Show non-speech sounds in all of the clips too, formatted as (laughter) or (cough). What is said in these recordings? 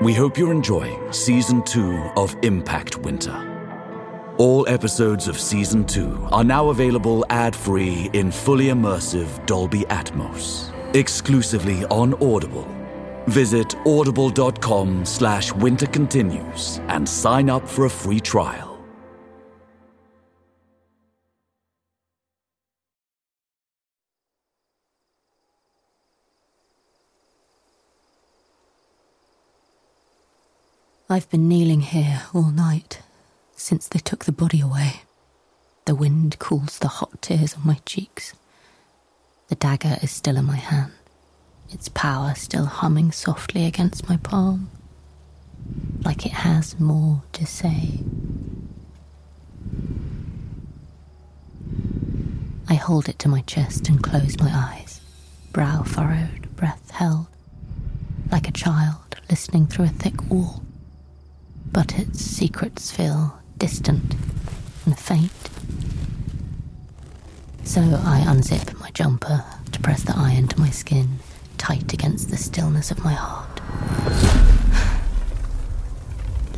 We hope you're enjoying Season 2 of Impact Winter. All episodes of Season 2 are now available ad free in fully immersive Dolby Atmos, exclusively on Audible. Visit audible.com slash winter continues and sign up for a free trial. I've been kneeling here all night since they took the body away. The wind cools the hot tears on my cheeks. The dagger is still in my hand, its power still humming softly against my palm, like it has more to say. I hold it to my chest and close my eyes, brow furrowed, breath held, like a child listening through a thick wall but its secrets feel distant and faint. So I unzip my jumper to press the iron to my skin, tight against the stillness of my heart.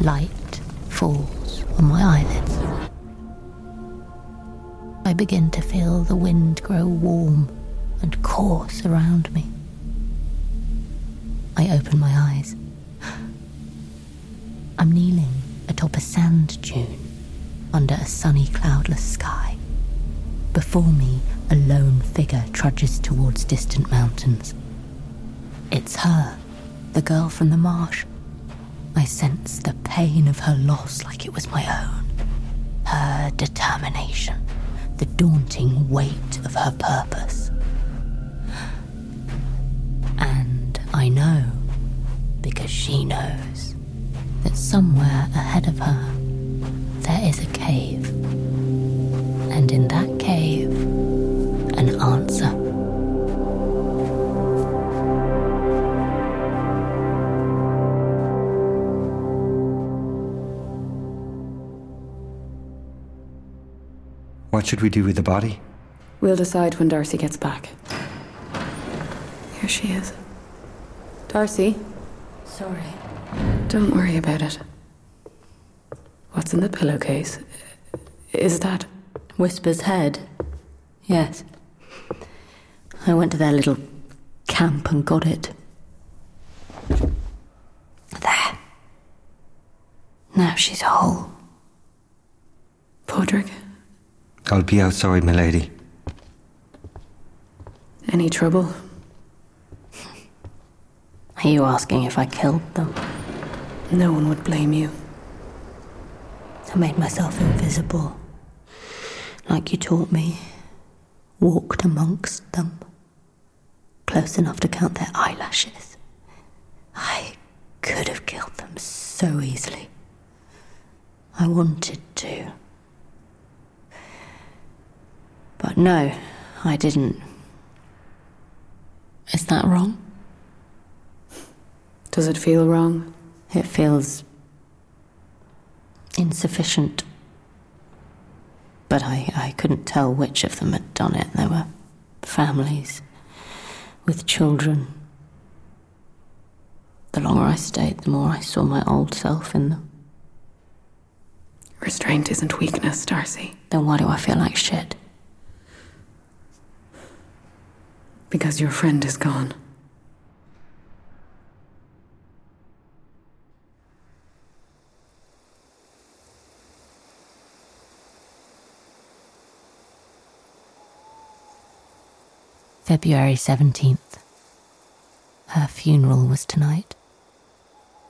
Light falls on my eyelids. I begin to feel the wind grow warm and coarse around me. I open my eyes. A sand dune under a sunny, cloudless sky. Before me, a lone figure trudges towards distant mountains. It's her, the girl from the marsh. I sense the pain of her loss like it was my own. Her determination, the daunting weight of her purpose. And I know, because she knows that somewhere ahead of her there is a cave. And in that cave, an answer. What should we do with the body? We'll decide when Darcy gets back. Here she is. Darcy? Sorry. Don't worry about it. What's in the pillowcase? Is that. Whisper's head? Yes. I went to their little camp and got it. There. Now she's whole. Podrick? I'll be outside, my lady. Any trouble? Are you asking if I killed them? No one would blame you. I made myself invisible. Like you taught me. Walked amongst them. Close enough to count their eyelashes. I could have killed them so easily. I wanted to. But no, I didn't. Is that wrong? Does it feel wrong? It feels insufficient. But I, I couldn't tell which of them had done it. There were families with children. The longer I stayed, the more I saw my old self in them. Restraint isn't weakness, Darcy. Then why do I feel like shit? Because your friend is gone. February 17th. Her funeral was tonight.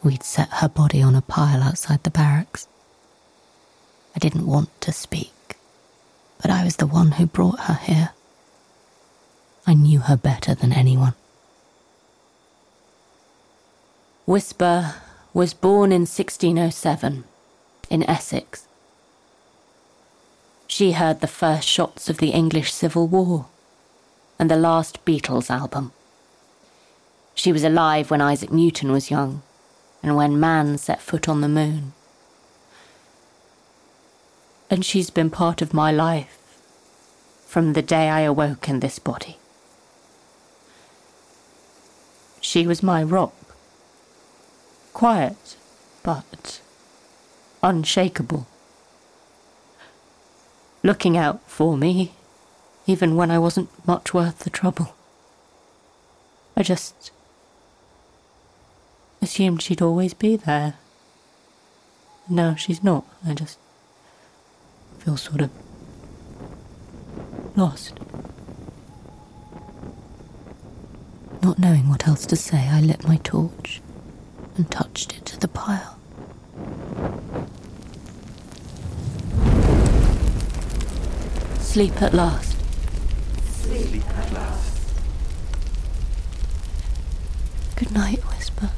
We'd set her body on a pile outside the barracks. I didn't want to speak, but I was the one who brought her here. I knew her better than anyone. Whisper was born in 1607 in Essex. She heard the first shots of the English Civil War and the last Beatles album. She was alive when Isaac Newton was young, and when man set foot on the moon. And she's been part of my life from the day I awoke in this body. She was my rock, Quiet, but unshakable. Looking out for me, even when I wasn't much worth the trouble. I just assumed she'd always be there. Now she's not. I just feel sort of lost. Not knowing what else to say, I lit my torch and touched it to the pile. Sleep at last. Sleep at last. Good night, Whisper.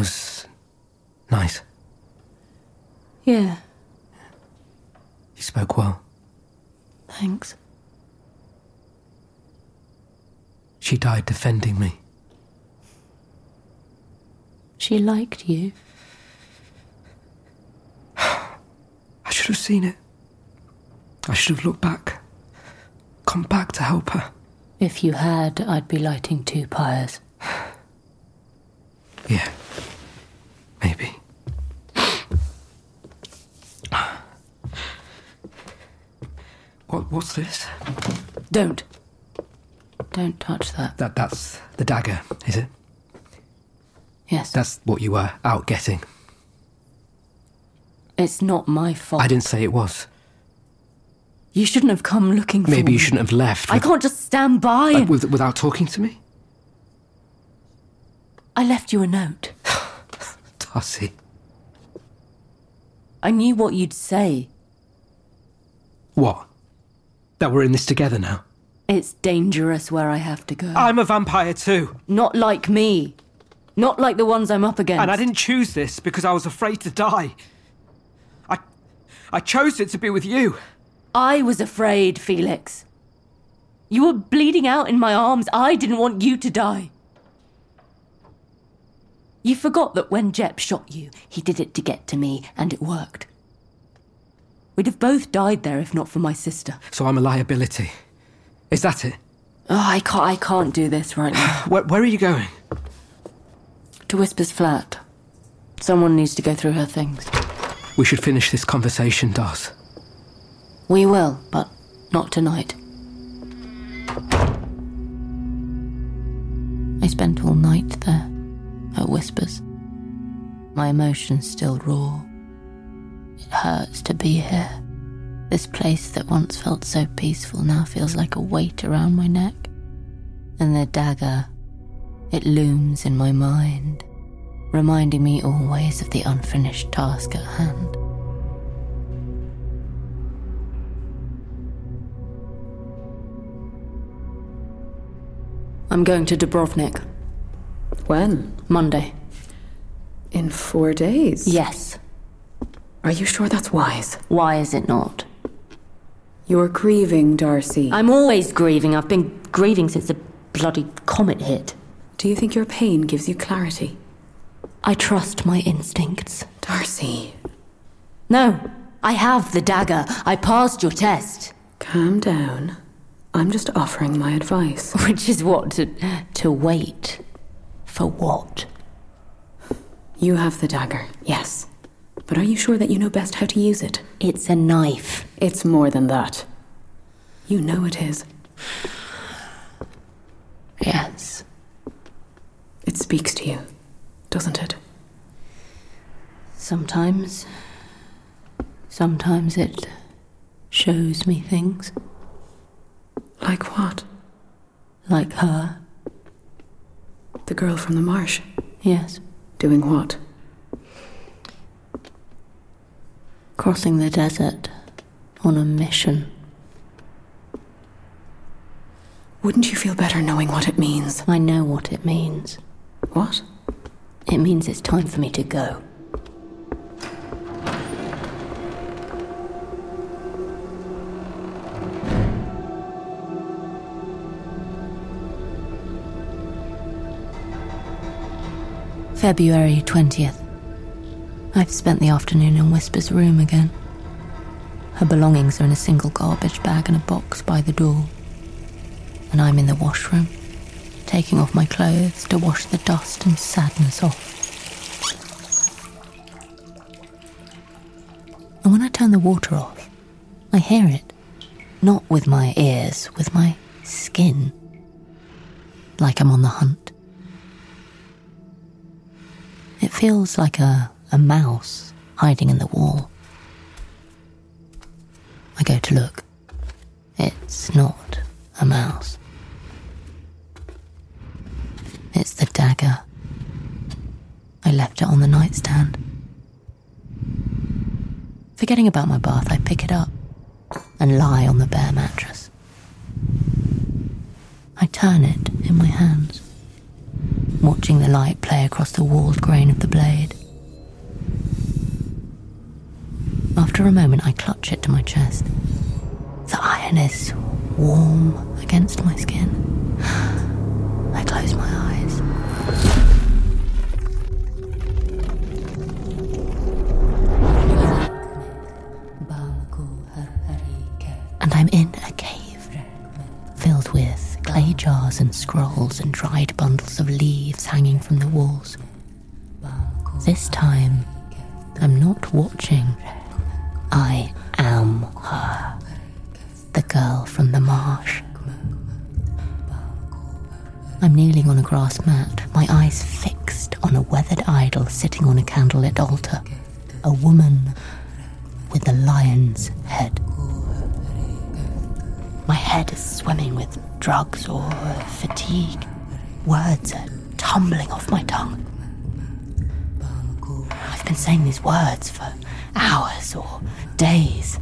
Was nice. Yeah, You spoke well. thanks. She died defending me. She liked you. (sighs) I should have seen it. I should have looked back. Come back to help her. If you had, I'd be lighting two pyres. (sighs) Yeah. Maybe. What, what's this? Don't. Don't touch that. That that's the dagger, is it? Yes. That's what you were out getting. it's not my fault. I didn't say it was. You shouldn't have come looking for me. Maybe me. you shouldn't have left. I with- can't just stand by and... with, without talking to me. I left you a note. (sighs) Darcy. I knew what you'd say. What? That we're in this together now. It's dangerous where I have to go. I'm a vampire too. Not like me. Not like the ones I'm up against. And I didn't choose this because I was afraid to die. I I chose it to be with you. I was afraid, Felix. You were bleeding out in my arms. I didn't want you to die. You forgot that when Jep shot you, he did it to get to me, and it worked. We'd have both died there if not for my sister. So I'm a liability. Is that it? Oh, I can't, I can't do this right now. (sighs) Where, where are you going? to Whisper's flat. Someone needs to go through her things. We should finish this conversation, Dars. We will, but not tonight. I spent all night there, at Whispers. My emotions still raw. It hurts to be here. This place that once felt so peaceful now feels like a weight around my neck. And the dagger, it looms in my mind, reminding me always of the unfinished task at hand. I'm going to Dubrovnik When? Monday. In four days? Yes. Are you sure that's wise? Why is it not? You're grieving, Darcy. I'm always grieving. I've been grieving since the bloody comet hit. Do you think your pain gives you clarity? I trust my instincts. Darcy, No, I have the dagger. I passed your test. calm down. I'm just offering my advice. (laughs) Which is what? To, to wait. For what? You have the dagger, yes. But are you sure that you know best how to use it? It's a knife. It's more than that. You know it is. Yes. It speaks to you, doesn't it? Sometimes. Sometimes it shows me things. Like what? Like her. The girl from the marsh. Yes. Doing what? Crossing the desert on a mission. Wouldn't you feel better knowing what it means? I know what it means. What? It means it's time for me to go. February 20th. I've spent the afternoon in Whisper's room again. Her belongings are in a single garbage bag and a box by the door. And I'm in the washroom, taking off my clothes to wash the dust and sadness off. And when I turn the water off, I hear it. Not with my ears, with my skin. Like I'm on the hunt. It feels like a, a mouse hiding in the wall. I go to look. It's not a mouse. It's the dagger. I left it on the nightstand. Forgetting about my bath, I pick it up and lie on the bare mattress. I turn it in my hands, watching the light play across the walled grain of the blade. After a moment, I clutch it to my chest. The iron is warm against my skin. (gasps) I close my eyes. And I'm in a cave filled with clay jars and scrolls and dried bundles of leaves hanging from the walls. This time, I'm not watching. I am her. The girl from the marsh. I'm kneeling on a grass mat, my eyes fixed on a weathered idol sitting on a candlelit altar. A woman with a lion's head. My head is swimming with drugs or fatigue. Words are tumbling off my tongue. I've been saying these words for hours or days.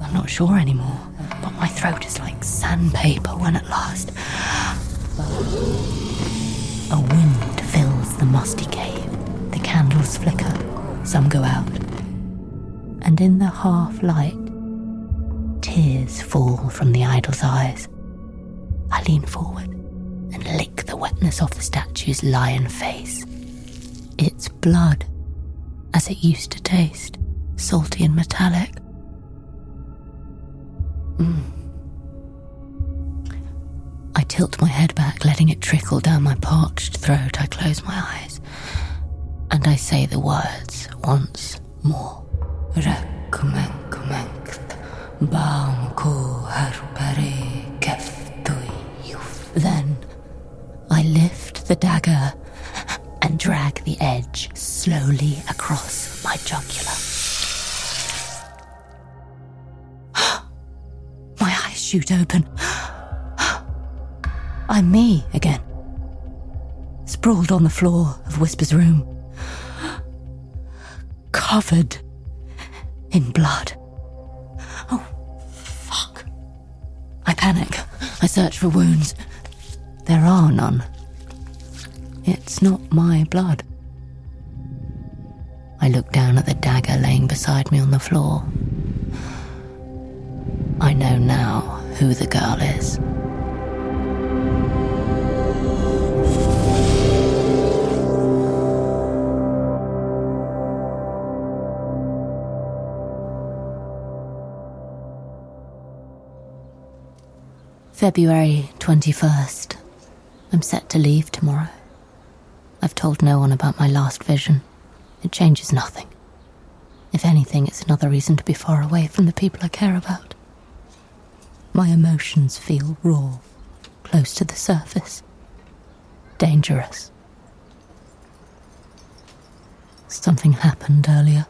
I'm not sure anymore, but my throat is like sandpaper when at last. A wind fills the musty cave. The candles flicker, some go out. And in the half light, tears fall from the idol's eyes. I lean forward and lick the wetness off the statue's lion face. It's blood, as it used to taste, salty and metallic. Mm. I tilt my head back, letting it trickle down my parched throat. I close my eyes and I say the words once more. Then I lift the dagger and drag the edge slowly across my jugular. Shoot open. I'm me again, sprawled on the floor of Whisper's room, covered in blood. Oh, fuck. I panic. I search for wounds. There are none. It's not my blood. I look down at the dagger laying beside me on the floor. I know now who the girl is. February 21st. I'm set to leave tomorrow. I've told no one about my last vision. It changes nothing. If anything, it's another reason to be far away from the people I care about. My emotions feel raw, close to the surface, dangerous. Something happened earlier.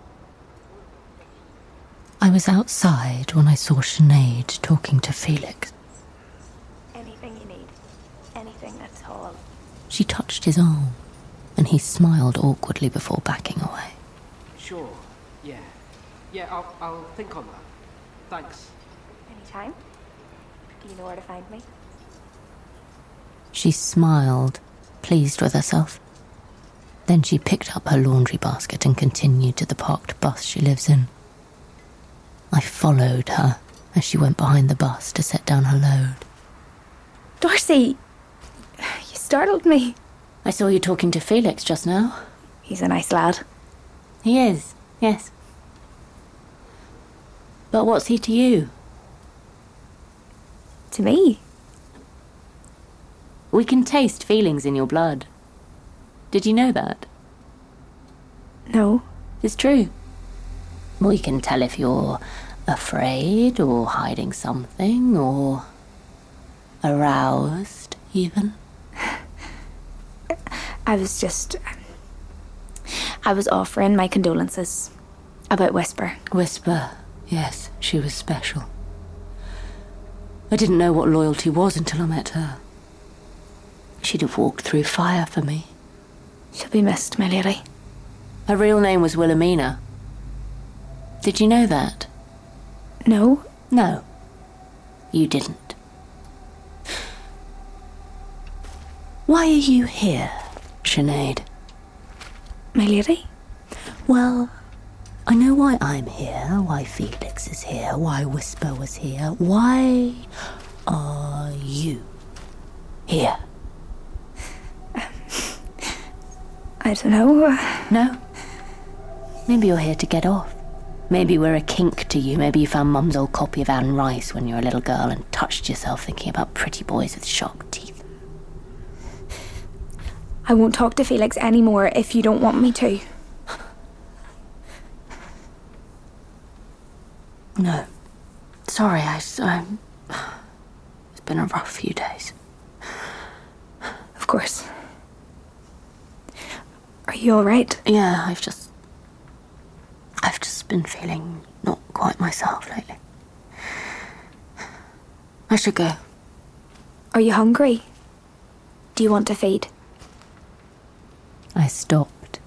I was outside when I saw Sinead talking to Felix. Anything you need. Anything at all. She touched his arm, and he smiled awkwardly before backing away. Sure. Yeah. Yeah, I'll, I'll think on that. Thanks. Anytime. You know where to find me. She smiled, pleased with herself. Then she picked up her laundry basket and continued to the parked bus she lives in. I followed her as she went behind the bus to set down her load. Darcy! You startled me. I saw you talking to Felix just now. He's a nice lad. He is, yes. But what's he to you? To me. We can taste feelings in your blood. Did you know that? No. It's true. We can tell if you're afraid or hiding something or aroused, even. (laughs) I was just. I was offering my condolences about Whisper. Whisper, yes, she was special. I didn't know what loyalty was until I met her. She'd have walked through fire for me. She'll be missed, my lady. Her real name was Wilhelmina. Did you know that? No? No. You didn't. Why are you here, Sinead? My lady? Well, I know why I'm here, why Felix is here, why Whisper was here. Why are you here? (laughs) I don't know. No? Maybe you're here to get off. Maybe we're a kink to you. Maybe you found Mum's old copy of Anne Rice when you were a little girl and touched yourself thinking about pretty boys with sharp teeth. I won't talk to Felix anymore if you don't want me to. No. Sorry, I. I it's been a rough few days. Of course. Are you alright? Yeah, I've just. I've just been feeling not quite myself lately. I should go. Are you hungry? Do you want to feed? I stopped,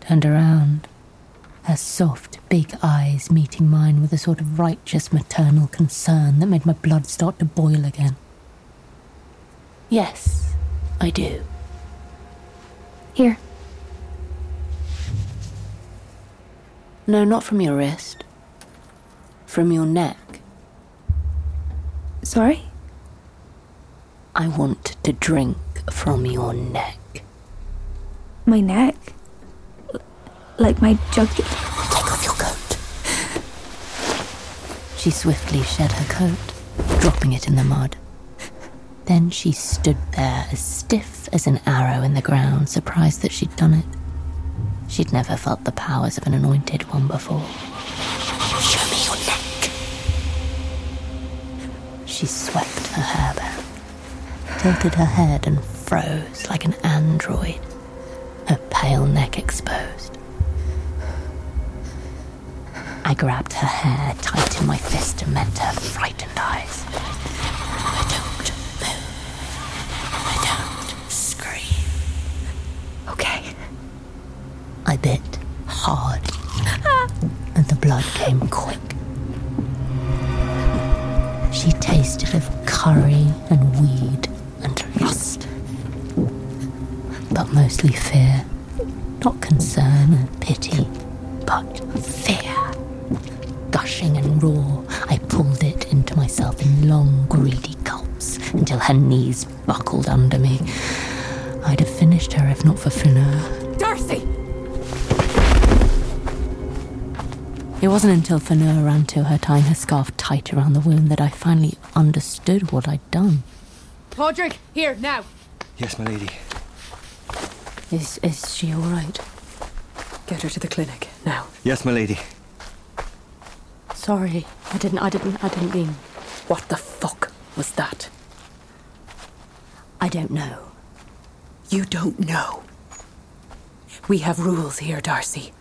turned around, her soft, big eyes meeting mine with a sort of righteous maternal concern that made my blood start to boil again. Yes, I do. Here. No, not from your wrist. From your neck. Sorry? I want to drink from your neck. My neck? Like my jug. Take off your coat. She swiftly shed her coat, dropping it in the mud. Then she stood there as stiff as an arrow in the ground, surprised that she'd done it. She'd never felt the powers of an anointed one before. Show me your neck. She swept her hair back, tilted her head, and froze like an android, her pale neck exposed. I grabbed her hair tight in my fist and met her frightened eyes. I don't move. I don't scream. Okay. I bit hard, and the blood came quick. She tasted of curry and weed and lust, but mostly fear. Wasn't until Fanua ran to her, tying her scarf tight around the wound, that I finally understood what I'd done. Podrick, here, now. Yes, my lady. Is, is she all right? Get her to the clinic, now. Yes, my lady. Sorry, I didn't, I didn't, I didn't mean. What the fuck was that? I don't know. You don't know. We have rules here, Darcy.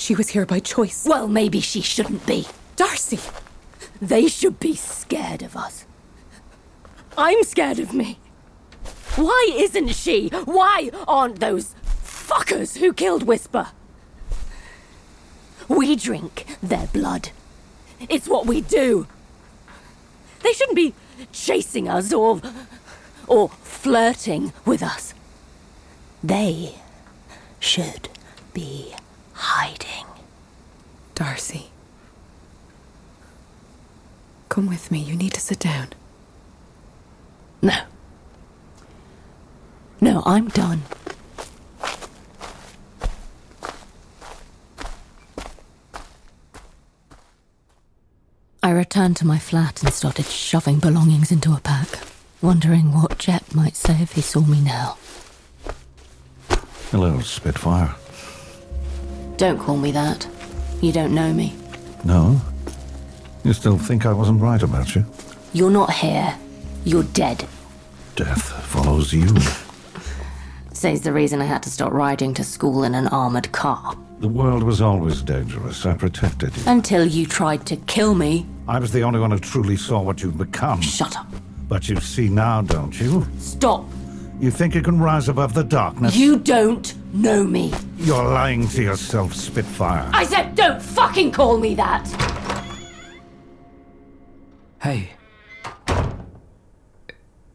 She was here by choice. Well, maybe she shouldn't be. Darcy! They should be scared of us. I'm scared of me. Why isn't she? Why aren't those fuckers who killed Whisper? We drink their blood. It's what we do. They shouldn't be chasing us or or flirting with us. They should be hiding. Darcy. Come with me. You need to sit down. No. No, I'm done. I returned to my flat and started shoving belongings into a pack, wondering what Jep might say if he saw me now. Hello, Spitfire. Don't call me that. You don't know me. No? You still think I wasn't right about you? You're not here. You're dead. Death follows you. (laughs) Says the reason I had to stop riding to school in an armored car. The world was always dangerous. I protected you. Until you tried to kill me. I was the only one who truly saw what you'd become. Shut up. But you see now, don't you? Stop. You think you can rise above the darkness? You don't know me. You're lying to yourself, Spitfire. I said don't fucking call me that! Hey.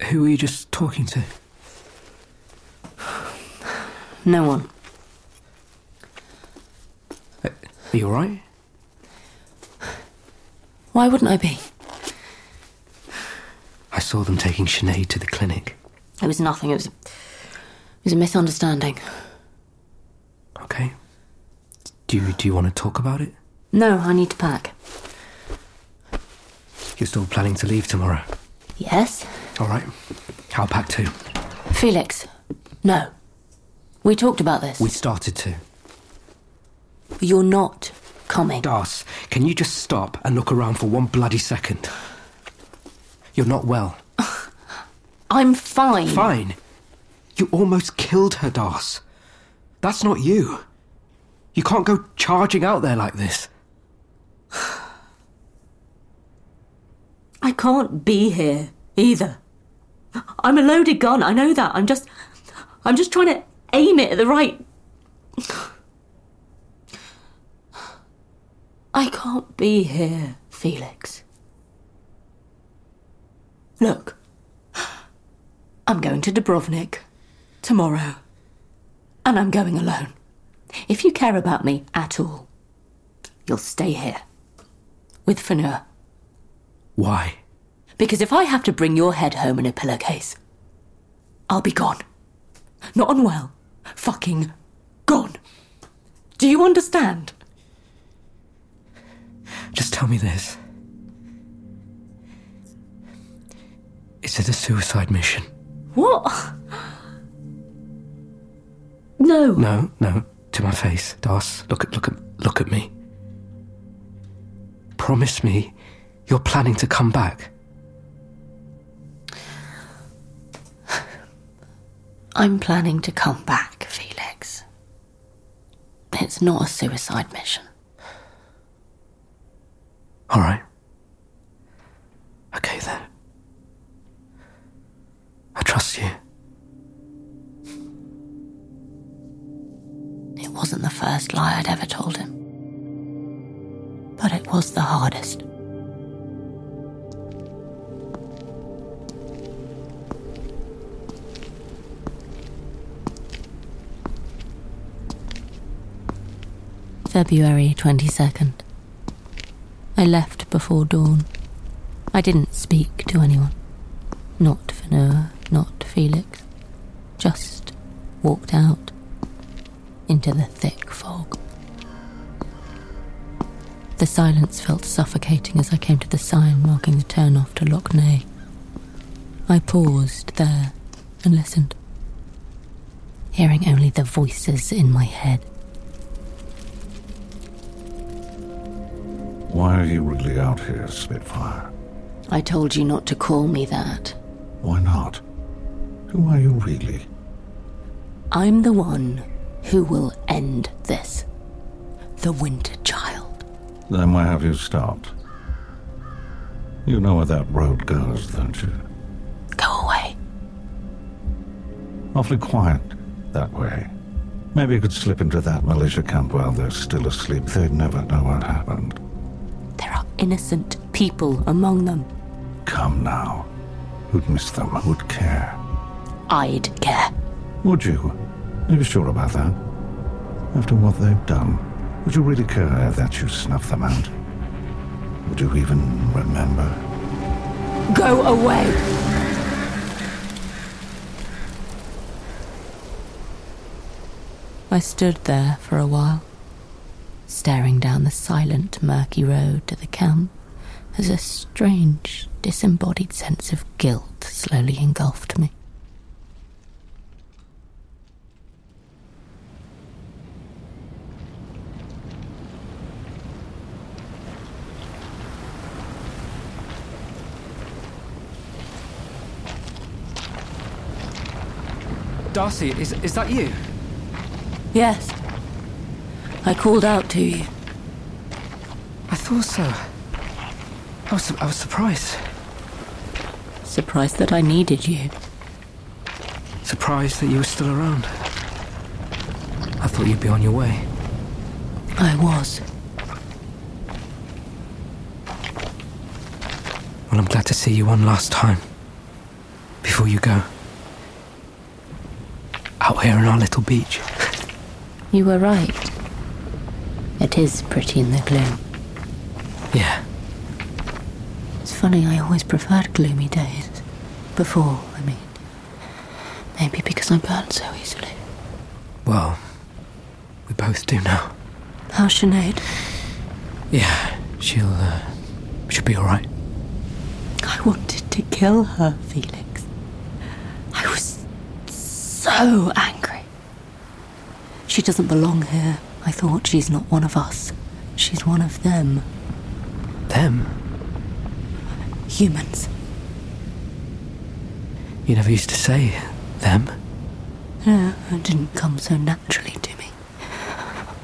Who were you just talking to? No one. Are you alright? Why wouldn't I be? I saw them taking Sinead to the clinic. It was nothing. It was. It was a misunderstanding. Do you, do you want to talk about it? No, I need to pack. You're still planning to leave tomorrow? Yes? Alright. I'll pack too. Felix. No. We talked about this. We started to. You're not coming. Das, can you just stop and look around for one bloody second? You're not well. (laughs) I'm fine. Fine. You almost killed her, Das. That's not you. You can't go charging out there like this. I can't be here either. I'm a loaded gun. I know that. I'm just. I'm just trying to aim it at the right. I can't be here, Felix. Look, I'm going to Dubrovnik tomorrow, and I'm going alone. If you care about me at all, you'll stay here with Fanua. Why? Because if I have to bring your head home in a pillowcase, I'll be gone. Not unwell. Fucking gone. Do you understand? Just tell me this. Is it a suicide mission? What? No. No, no. To my face, Das. Look at look at look at me. Promise me you're planning to come back. I'm planning to come back, Felix. It's not a suicide mission. All right. February 22nd. I left before dawn. I didn't speak to anyone. Not Fanua, not Felix. Just walked out into the thick fog. The silence felt suffocating as I came to the sign marking the turn off to Lough Neagh. I paused there and listened, hearing only the voices in my head. Why are you really out here, Spitfire? I told you not to call me that. Why not? Who are you really? I'm the one who will end this. The Winter Child. Then why have you stopped? You know where that road goes, don't you? Go away. Awfully quiet that way. Maybe you could slip into that militia camp while they're still asleep. They'd never know what happened. Innocent people among them. Come now. Who'd miss them? Who'd care? I'd care. Would you? Are you sure about that? After what they've done, would you really care that you snuffed them out? Would you even remember? Go away! I stood there for a while, staring down the silent, murky road to the camp as a strange, disembodied sense of guilt slowly engulfed me. Darcy, is, is that you? Yes. I called out to you. I thought so. I was, I was surprised. Surprised that I needed you. Surprised that you were still around. I thought you'd be on your way. I was. Well, I'm glad to see you one last time. Before you go. Out here on our little beach. You were right. It is pretty in the gloom. Yeah. It's funny, I always preferred gloomy days. Before, I mean. Maybe because I burn so easily. Well, we both do now. How's Sinead? Yeah, she'll, uh, she'll be alright. I wanted to kill her, Felix. I was so angry. She doesn't belong here. I thought she's not one of us. She's one of them. Them? Humans. You never used to say them. No, it didn't come so naturally to me.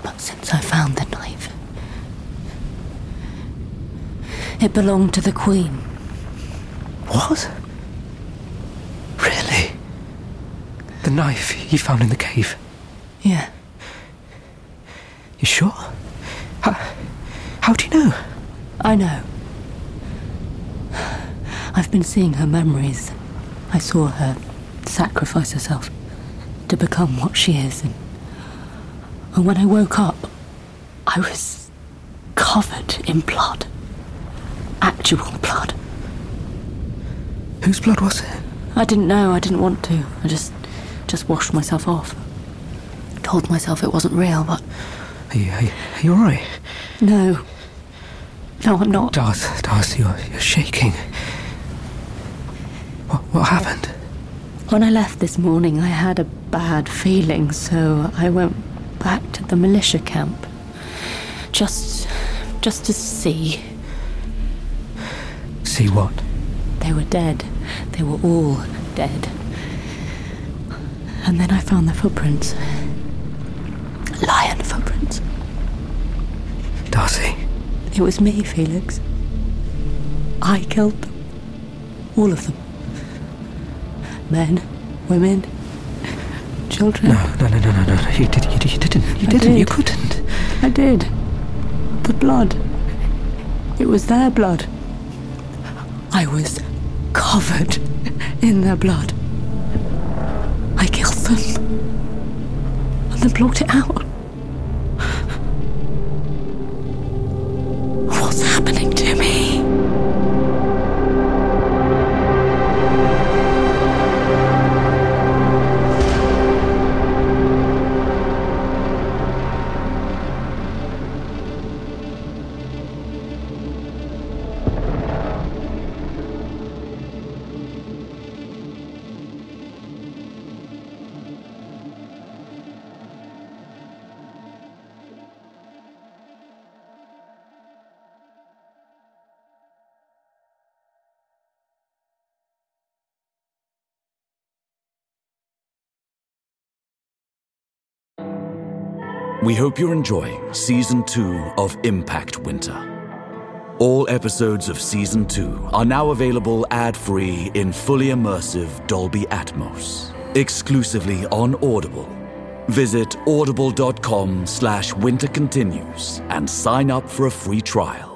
But since I found the knife, it belonged to the Queen. What? Really? The knife you found in the cave? Yeah. You sure? How, how do you know? I know. I've been seeing her memories. I saw her sacrifice herself to become what she is. And, and when I woke up, I was covered in blood. Actual blood. Whose blood was it? I didn't know. I didn't want to. I just, just washed myself off. Told myself it wasn't real, but Are you, are you, are you alright? no. No, I'm not. Darcy, Darcy, you're, you're shaking. What, what happened? When I left this morning, I had a bad feeling, so I went back to the militia camp. Just, just to see. See what? They were dead. They were all dead. And then I found the footprints. It was me, Felix. I killed them. All of them. Men, women, children. no, no, no, no, no, no. You did, you, you didn't. You I didn't. You couldn't. I did. The blood. It was their blood. I was covered in their blood. I killed them. And then blocked it out. We hope you're enjoying Season 2 of Impact Winter. All episodes of Season 2 are now available ad free in fully immersive Dolby Atmos, exclusively on Audible. Visit audible.com slash winter continues and sign up for a free trial.